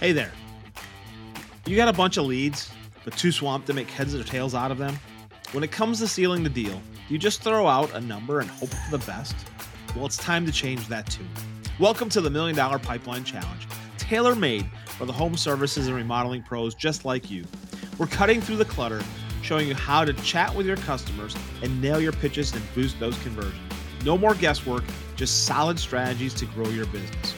Hey there. You got a bunch of leads, but too swamped to make heads or tails out of them? When it comes to sealing the deal, do you just throw out a number and hope for the best? Well, it's time to change that tune. Welcome to the Million Dollar Pipeline Challenge, tailor made for the home services and remodeling pros just like you. We're cutting through the clutter, showing you how to chat with your customers and nail your pitches and boost those conversions. No more guesswork, just solid strategies to grow your business.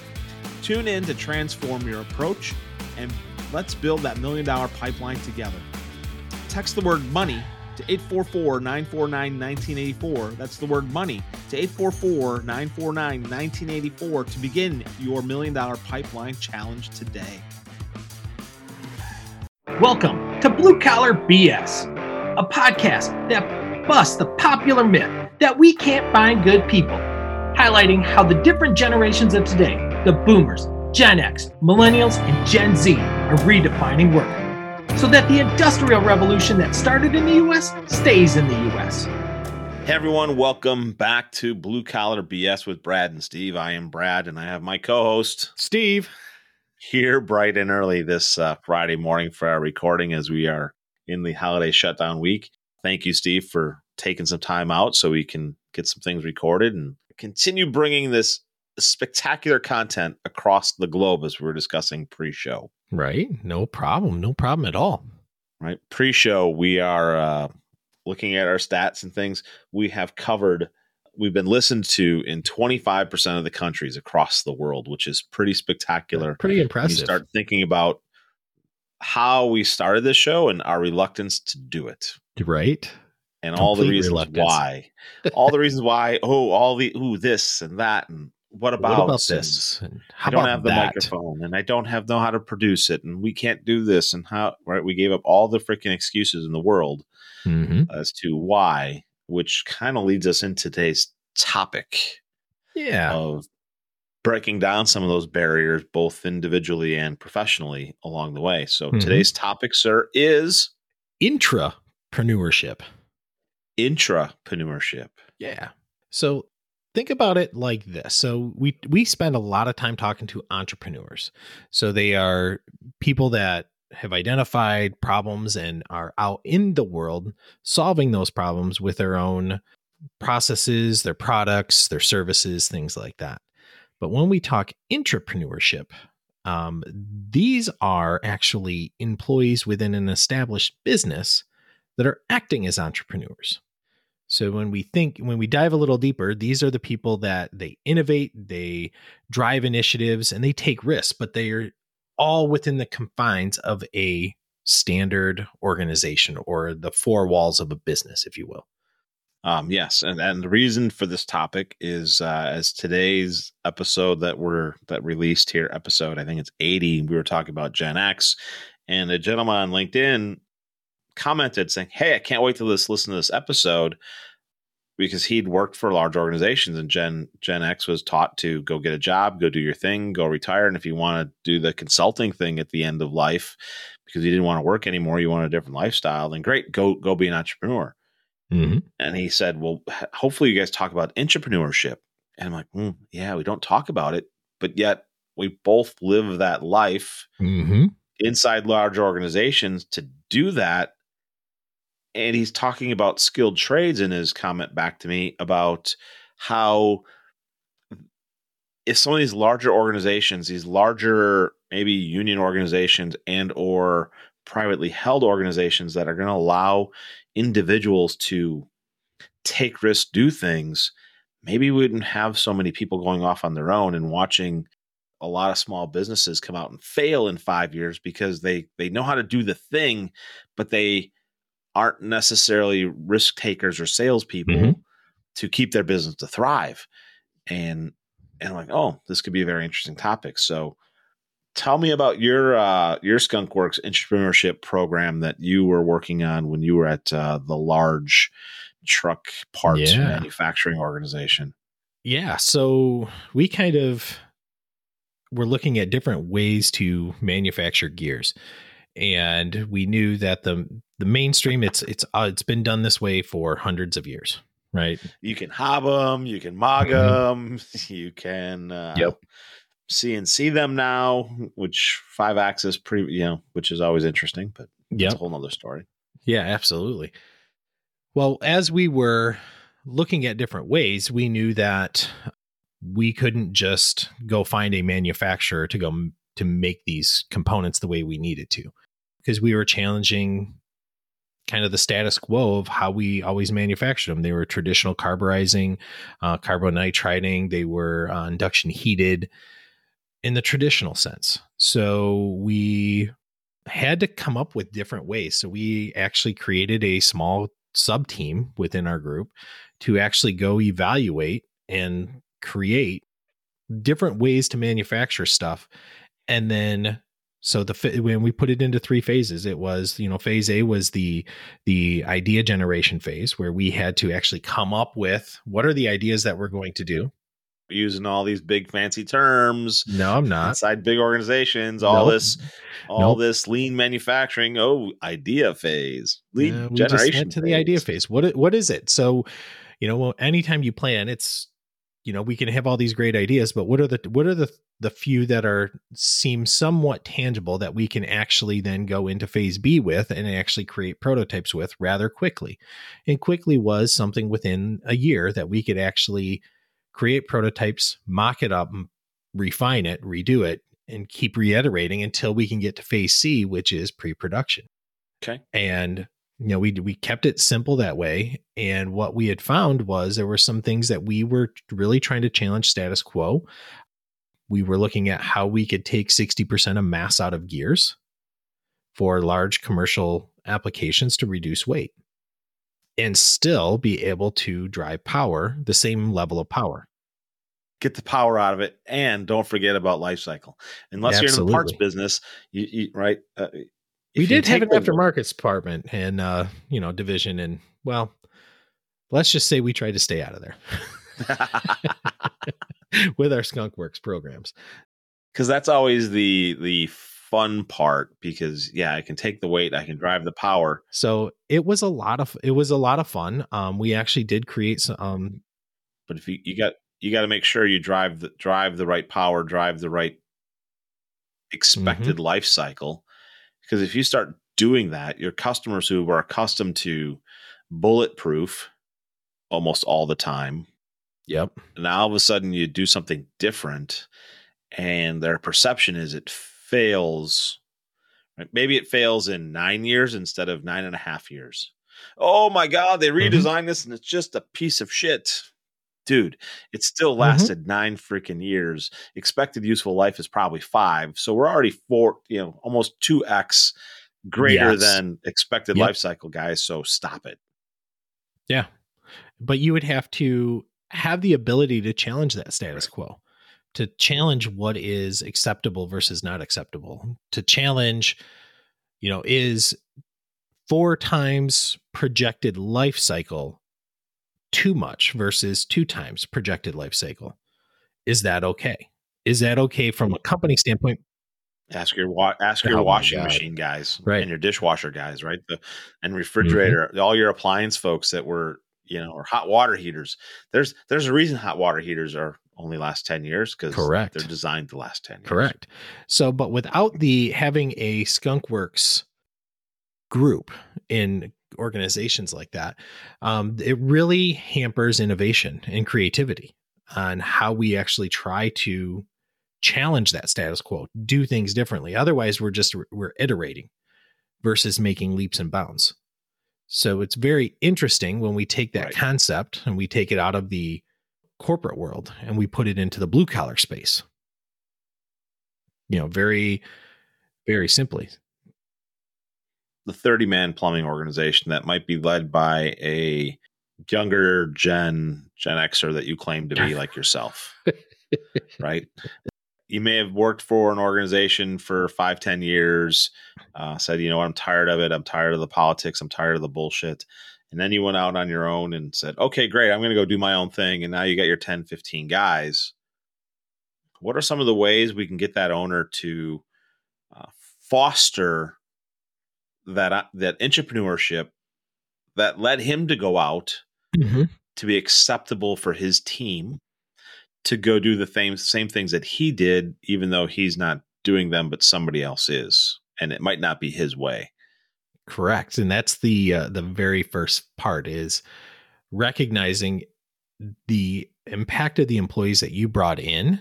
Tune in to transform your approach and let's build that million dollar pipeline together. Text the word money to 844 949 1984. That's the word money to 844 949 1984 to begin your million dollar pipeline challenge today. Welcome to Blue Collar BS, a podcast that busts the popular myth that we can't find good people, highlighting how the different generations of today, the boomers, Gen X, millennials, and Gen Z, are redefining work so that the industrial revolution that started in the US stays in the US. Hey everyone, welcome back to Blue Collar BS with Brad and Steve. I am Brad and I have my co host, Steve, here bright and early this uh, Friday morning for our recording as we are in the holiday shutdown week. Thank you, Steve, for taking some time out so we can get some things recorded and continue bringing this spectacular content across the globe as we were discussing pre-show. Right. No problem. No problem at all. Right. Pre-show, we are uh, looking at our stats and things. We have covered. We've been listened to in 25% of the countries across the world, which is pretty spectacular. Pretty impressive. you start thinking about how we started this show and our reluctance to do it. Right. And all the reasons reluctance. why. all the reasons why, oh, all the ooh, this and that and what about, what about this? And I don't have the that? microphone and I don't have know how to produce it and we can't do this and how right we gave up all the freaking excuses in the world hmm as to why which kind of leads us into today's topic Yeah. of breaking down some of those barriers both individually and professionally along the way. So Mhm. today's topic sir is Intrapreneurship. intrapreneurship. Yeah. So think about it like this. So we we spend a lot of time talking to entrepreneurs. So they are people that have identified problems and are out in the world solving those problems with their own processes, their products, their services, things like that. But when we talk intrapreneurship, um, these are actually employees within an established business that are acting as entrepreneurs. So when we think, when we dive a little deeper, these are the people that they innovate, they drive initiatives, and they take risks, but they are all within the confines of a standard organization or the four walls of a business, if you will. Um, yes, and, and the reason for this topic is uh, as today's episode that we're that released here, episode I think it's eighty. We were talking about Gen X, and a gentleman on LinkedIn commented saying, "Hey, I can't wait to this, listen to this episode." Because he'd worked for large organizations, and Gen Gen X was taught to go get a job, go do your thing, go retire, and if you want to do the consulting thing at the end of life, because you didn't want to work anymore, you want a different lifestyle, then great, go go be an entrepreneur Mm-hmm. and he said, "Well, hopefully you guys talk about intrapreneurship." And I'm like, mm, "Yeah, we don't talk about it, but yet we both live that life Mm-hmm. inside large organizations to do that." And he's talking about skilled trades in his comment back to me about how if some of these larger organizations, these larger maybe union organizations and or privately held organizations that are going to allow individuals to take risks, do things, maybe we wouldn't have so many people going off on their own and watching a lot of small businesses come out and fail in five years because they they know how to do the thing, but they aren't necessarily risk takers or salespeople Mhm. to keep their business to thrive. And and I'm like, oh, this could be a very interesting topic. So tell me about your uh, your Skunk Works intrapreneurship program that you were working on when you were at uh, the large truck parts Yeah. manufacturing organization. Yeah. So we kind of were looking at different ways to manufacture gears. And we knew that the the mainstream it's it's uh, it's been done this way for hundreds of years, right? You can hob them, you can mog them, you can uh, Yep. CNC them now, which five axis pre you know, which is always interesting, but Yeah. it's a whole nother story. Yeah, absolutely. Well, as we were looking at different ways, we knew that we couldn't just go find a manufacturer to go m- to make these components the way we needed to because we were challenging kind of the status quo of how we always manufactured them. They were traditional carburizing, uh, carbonitriding, they were uh, induction heated in the traditional sense. So we had to come up with different ways. So we actually created a small sub team within our group to actually go evaluate and create different ways to manufacture stuff. And then so the when we put it into three phases, it was you know phase A was the the idea generation phase where we had to actually come up with what are the ideas that we're going to do. Using all these big fancy terms No, I'm not. inside big organizations, all Nope. this, all Nope. this lean manufacturing. Oh, idea phase, lead Uh, we generation just went to the idea phase. What what is it? So, you know, well, anytime you plan, it's you know we can have all these great ideas, but what are the what are the the few that are seem somewhat tangible that we can actually then go into phase B with and actually create prototypes with rather quickly. And quickly was something within a year that we could actually create prototypes, mock it up, refine it, redo it, and keep reiterating until we can get to phase C, which is pre-production Okay. and you know we we kept it simple that way and what we had found was there were some things that we were really trying to challenge status quo we were looking at how we could take 60% of mass out of gears for large commercial applications to reduce weight and still be able to drive power the same level of power Get the power out of it, and don't forget about life cycle. Unless you're in the parts business, you, you right. Uh, we did have an aftermarket department and uh you know division and well let's just say we tried to stay out of there. With our skunk works programs. Because that's always the the fun part because yeah i can take the weight i can drive the power. So it was a lot of it was a lot of fun. Um we actually did create some um but if you you got you got to make sure you drive the drive the right power drive the right expected Mm-hmm. life cycle because if you start doing that your customers who were accustomed to bulletproof almost all the time yep. now all of a sudden you do something different and their perception is it fails right? maybe it fails in nine years instead of nine and a half years. Oh my god they mm-hmm. redesigned this and it's just a piece of shit dude it still mm-hmm. lasted nine freaking years expected useful life is probably five so we're already four you know almost 2x greater Yes. than expected Yep. life cycle guys so stop it yeah but you would have to have the ability to challenge that status quo to challenge what is acceptable versus not acceptable to challenge you know is four times projected life cycle too much versus two times projected life cycle is that okay is that okay from a company standpoint Ask your wa- ask your Oh washing machine guys, Right. And your dishwasher guys, right? The, and mm-hmm. refrigerator, all your appliance folks that were, you know, or hot water heaters. There's there's a reason hot water heaters are only last ten years because Correct. they're designed to last ten. years. Correct. So, but without the having a skunkworks group in organizations like that, um, it really hampers innovation and creativity on how we actually try to challenge that status quo, do things differently. Otherwise, we're just we're iterating versus making leaps and bounds. So it's very interesting when we take that Right. concept concept and we take it out of the corporate world and we put it into the blue collar space. You know, very, very simply. The thirty man plumbing organization that might be led by a younger Gen Gen Xer that you claim to be like yourself, right? You may have worked for an organization for five, ten years, uh, said, you know what, I'm tired of it. I'm tired of the politics. I'm tired of the bullshit. And then you went out on your own and said, okay, great. I'm going to go do my own thing. And now you got your 10, 15 guys. What are some of the ways we can get that owner to uh, foster that, that entrepreneurship that led him to go out to be acceptable for his team to go do the same same things that he did, even though he's not doing them, but somebody else is, and it might not be his way. Correct, and that's the uh, the very first part is recognizing the impact of the employees that you brought in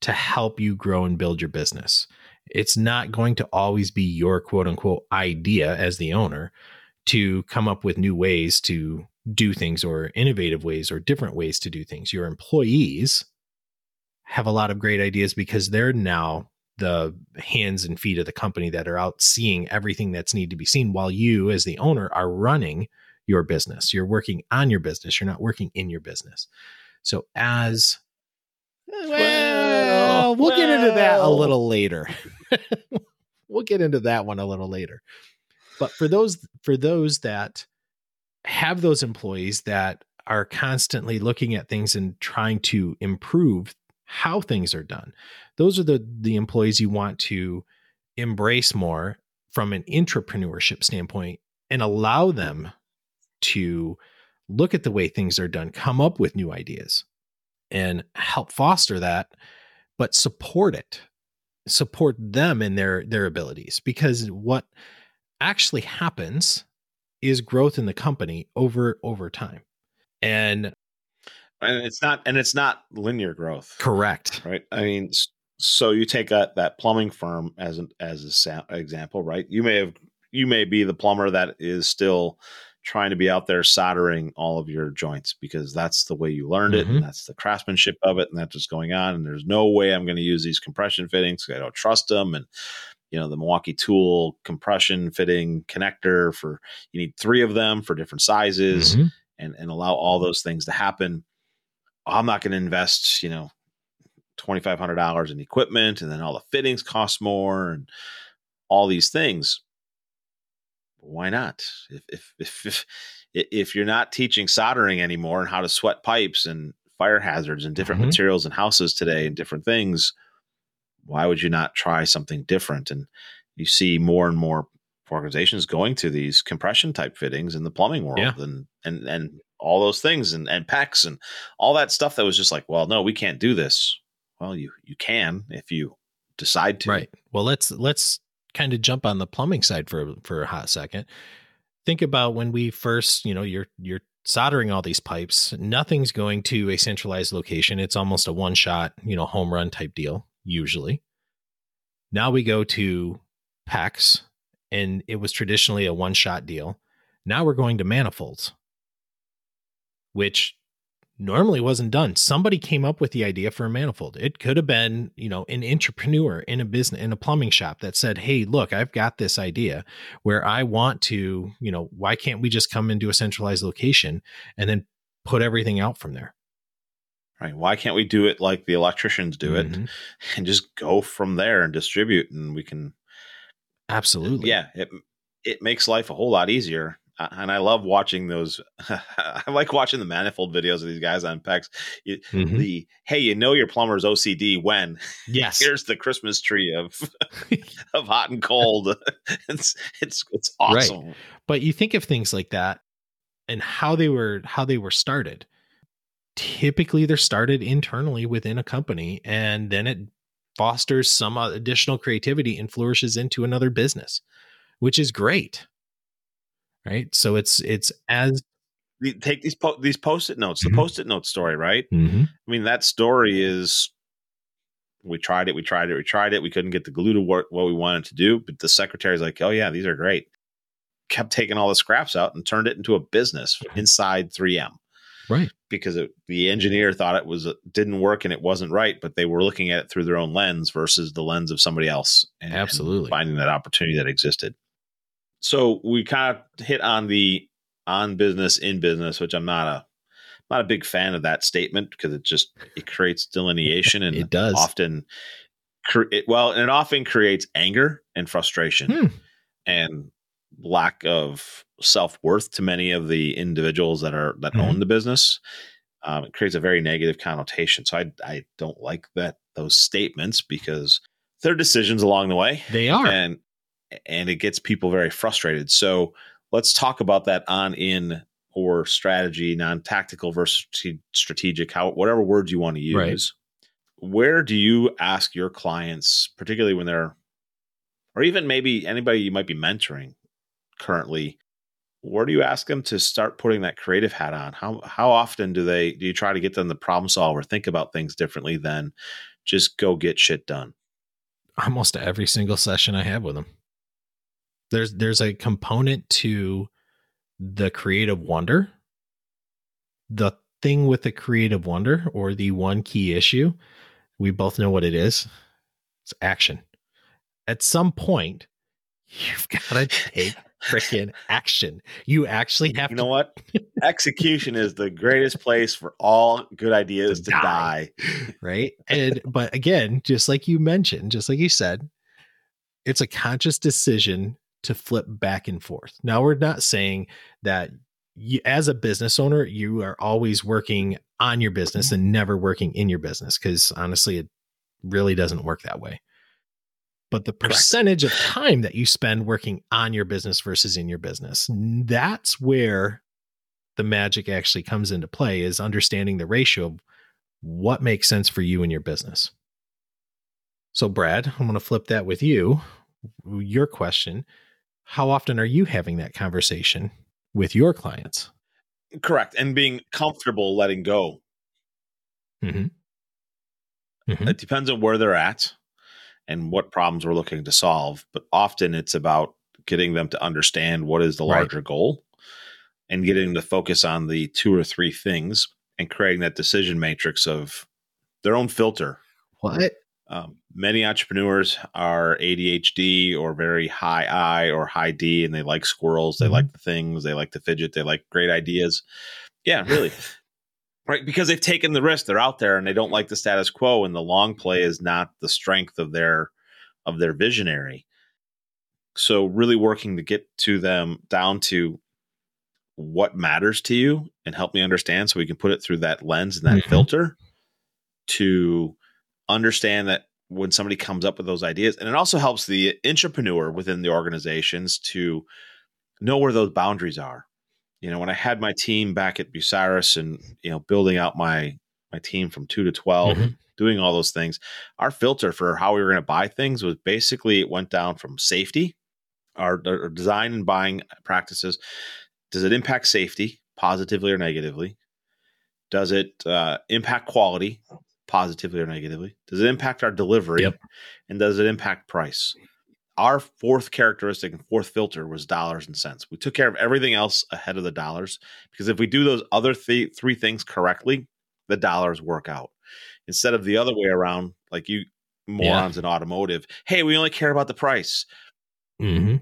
to help you grow and build your business. It's not going to always be your quote unquote idea as the owner to come up with new ways to do things or innovative ways or different ways to do things. Your employees have a lot of great ideas because they're now the hands and feet of the company that are out seeing everything that's need to be seen while you as the owner are running your business. You're working on your business, you're not working in your business. So as well, we'll get into that a little later. we'll get into that one a little later. But for those for those that have those employees that are constantly looking at things and trying to improve how things are done. Those are the the employees you want to embrace more from an entrepreneurship standpoint and allow them to look at the way things are done, come up with new ideas and help foster that, but support it. Support them in their their abilities because what actually happens is growth in the company over over time. And and it's not and it's not linear growth. Correct. Right? I mean so you take a, that plumbing firm as an as a sa- example, right? You may have you may be the plumber that is still trying to be out there soldering all of your joints because that's the way you learned it mm-hmm. and that's the craftsmanship of it and that's what's going on and there's no way i'm going to use these compression fittings i don't trust them and you know the milwaukee tool compression fitting connector for you need three of them for different sizes mm-hmm. and and allow all those things to happen i'm not going to invest you know $2500 in equipment and then all the fittings cost more and all these things why not? If if if if, if you're not teaching soldering anymore and how to sweat pipes and fire hazards and different mm-hmm. materials and houses today and different things, why would you not try something different? And you see more and more organizations going to these compression type fittings in the plumbing world yeah. and and and all those things and and PEX and all that stuff that was just like, well, no, we can't do this. Well, you you can if you decide to. Right. Well, let's let's kind of jump on the plumbing side for for a hot second. Think about when we first, you know, you're you're soldering all these pipes. Nothing's going to a centralized location. It's almost a one shot, you know, home run type deal usually. Now we go to PEX, and it was traditionally a one shot deal. Now we're going to manifolds, which normally wasn't done. Somebody came up with the idea for a manifold. It could have been, you know, an entrepreneur in a business in a plumbing shop that said, "Hey, look, I've got this idea where I want to, you know, why can't we just come into a centralized location and then put everything out from there?" Right. Why can't we do it like the electricians do mm-hmm. it and just go from there and distribute and we can Absolutely. Yeah, it it makes life a whole lot easier and I love watching those. I like watching the manifold videos of these guys on PEX. mm-hmm. The hey, you know your plumber's OCD when yes, here's the Christmas tree of of hot and cold. it's it's it's awesome. Right. But you think of things like that and how they were how they were started. Typically, they're started internally within a company, and then it fosters some additional creativity and flourishes into another business, which is great right? So it's it's as take these po- these post-it notes, the mm-hmm. post-it note story, right? Mm-hmm. I mean, that story is we tried it, we tried it, we tried it. We couldn't get the glue to work what we wanted to do, but the secretary's like, "Oh yeah, these are great." Kept taking all the scraps out and turned it into a business mm-hmm. inside 3M. Right. Because it, the engineer thought it was didn't work and it wasn't right, but they were looking at it through their own lens versus the lens of somebody else. And, Absolutely. And finding that opportunity that existed so we kind of hit on the on business in business, which I'm not a not a big fan of that statement because it just it creates delineation and it does often cre- it, well and it often creates anger and frustration hmm. and lack of self-worth to many of the individuals that are that mm-hmm. own the business um, it creates a very negative connotation so I, I don't like that those statements because they're decisions along the way they are and and it gets people very frustrated. So let's talk about that on in or strategy, non-tactical versus strategic, how whatever words you want to use. Right. Where do you ask your clients, particularly when they're or even maybe anybody you might be mentoring currently, where do you ask them to start putting that creative hat on? How how often do they do you try to get them to problem solve or think about things differently than just go get shit done? Almost every single session I have with them. There's there's a component to the creative wonder. The thing with the creative wonder or the one key issue, we both know what it is. It's action. At some point, you've got to take freaking action. You actually have to You know to- what? Execution is the greatest place for all good ideas to, to die. die. Right? And but again, just like you mentioned, just like you said, it's a conscious decision to flip back and forth. Now we're not saying that you, as a business owner, you are always working on your business mm-hmm. and never working in your business because honestly, it really doesn't work that way. But the percentage Correct. of time that you spend working on your business versus in your business that's where the magic actually comes into play is understanding the ratio of what makes sense for you and your business. So brad i'm going to flip that with you. Your question how often are you having that conversation with your clients correct and being comfortable letting go mm-hmm. Mm-hmm. it depends on where they're at and what problems we're looking to solve. But often it's about getting them to understand what is the larger right. goal and getting them to focus on the two or three things and creating that decision matrix of their own filter. What? Um, many entrepreneurs are ADHD or very high I or high D, and they like squirrels. They mm-hmm. like the things. They like to fidget. They like great ideas. Yeah, really. right because they've taken the risk they're out there and they don't like the status quo and the long play is not the strength of their of their visionary so really working to get to them down to what matters to you and help me understand so we can put it through that lens and that mm-hmm. filter to understand that when somebody comes up with those ideas and it also helps the intrapreneur within the organizations to know where those boundaries are you know, when I had my team back at Bucyrus and, you know, building out my my team from two to 12 mm-hmm. doing all those things, our filter for how we were going to buy things was basically it went down from safety, our, our design and buying practices. Does it impact safety positively or negatively? Does it uh, impact quality positively or negatively? Does it impact our delivery? Yep. And does it impact price? our fourth characteristic and fourth filter was dollars and cents. We took care of everything else ahead of the dollars because if we do those other th- three things correctly, the dollars work out instead of the other way around, like you morons yeah. in automotive. Hey, we only care about the price. Mm-hmm.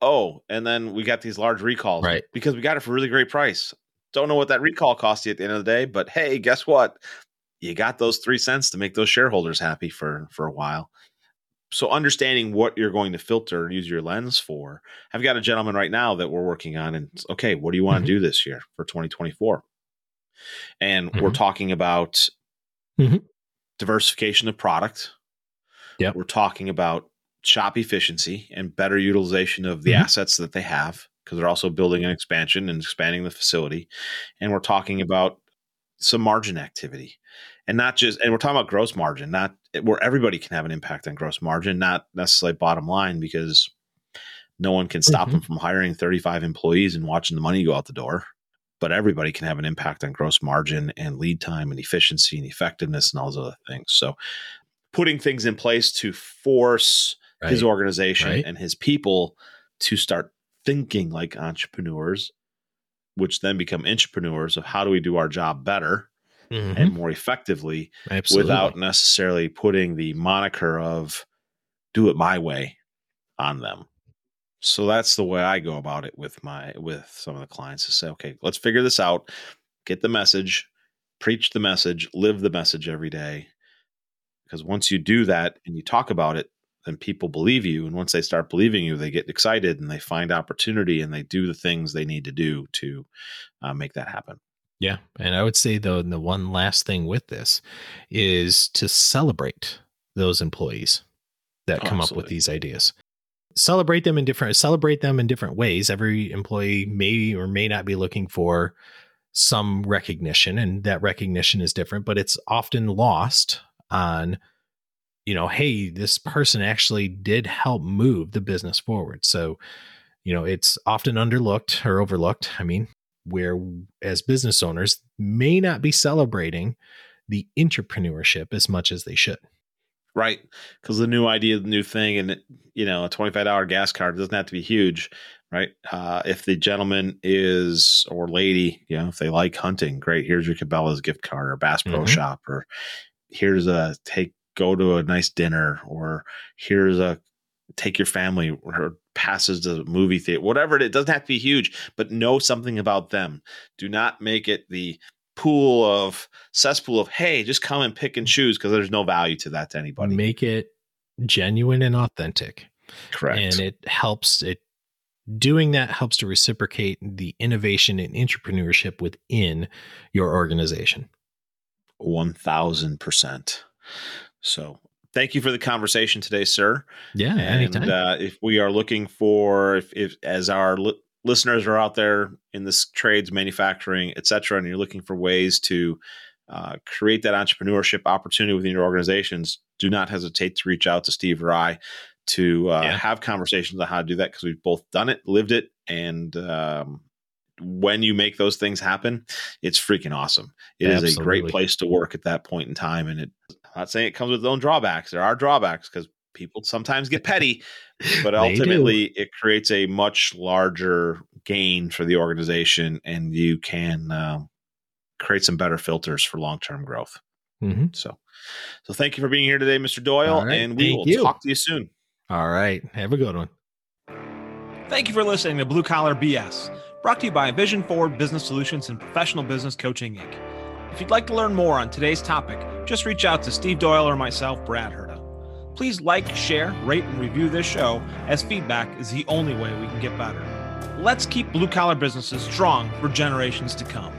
Oh, and then we got these large recalls, right? Because we got it for a really great price. Don't know what that recall cost you at the end of the day, but hey, guess what? You got those three cents to make those shareholders happy for for a while so understanding what you're going to filter use your lens for i've got a gentleman right now that we're working on and okay what do you want mm-hmm. to do this year for 2024 and mm-hmm. we're talking about mm-hmm. diversification of product yeah we're talking about shop efficiency and better utilization of the mm-hmm. assets that they have because they're also building an expansion and expanding the facility and we're talking about some margin activity and not just and we're talking about gross margin not where everybody can have an impact on gross margin not necessarily bottom line because no one can stop mm-hmm. them from hiring 35 employees and watching the money go out the door but everybody can have an impact on gross margin and lead time and efficiency and effectiveness and all those other things so putting things in place to force right. his organization right. and his people to start thinking like entrepreneurs which then become entrepreneurs of how do we do our job better mm-hmm. and more effectively Absolutely. without necessarily putting the moniker of do it my way on them. So that's the way I go about it with my with some of the clients to say, okay, let's figure this out, get the message, preach the message, live the message every day. Because once you do that and you talk about it, then people believe you. And once they start believing you, they get excited and they find opportunity and they do the things they need to do to uh, make that happen. Yeah. And I would say, though, the one last thing with this is to celebrate those employees that oh, come Absolutely. up with these ideas. celebrate them in different celebrate them in different ways. Every employee may or may not be looking for some recognition and that recognition is different, but it's often lost on you know, hey, this person actually did help move the business forward. So, you know, it's often underlooked or overlooked. I mean, where as business owners may not be celebrating the entrepreneurship as much as they should. Right. Because the new idea, the new thing, and, you know, a $25 gas card doesn't have to be huge, right? Uh, if the gentleman is or lady, you know, if they like hunting, great. Here's your Cabela's gift card or Bass Pro mm-hmm. Shop, or here's a take, go to a nice dinner, or here's a take your family or passes to the movie theater, whatever it, it doesn't have to be huge, but know something about them. Do not make it the pool of cesspool of hey just come and pick and choose because there's no value to that to anybody. Make it genuine and authentic. Correct. And it helps it doing that helps to reciprocate the innovation and entrepreneurship within your organization. 1000% so thank you for the conversation today sir yeah and uh, if we are looking for if, if as our li- listeners are out there in this trades, manufacturing, etc., and you're looking for ways to uh, create that entrepreneurship opportunity within your organizations, do not hesitate to reach out to Steve or I to uh, yeah. have conversations on how to do that because we've both done it, lived it, and um, when you make those things happen, it's freaking awesome. It Absolutely. is a great place to work at that point in time, and it. I'm not saying it comes with its own drawbacks. There are drawbacks because people sometimes get petty, but ultimately it creates a much larger gain for the organization, and you can uh, create some better filters for long term growth. Mm-hmm. So, so thank you for being here today, Mr. Doyle, right, and we will you. talk to you soon. All right, have a good one. Thank you for listening to Blue Collar BS, brought to you by Vision Forward Business Solutions and Professional Business Coaching Inc. If you'd like to learn more on today's topic, just reach out to Steve Doyle or myself, Brad Herta. Please like, share, rate, and review this show, as feedback is the only way we can get better. Let's keep blue collar businesses strong for generations to come.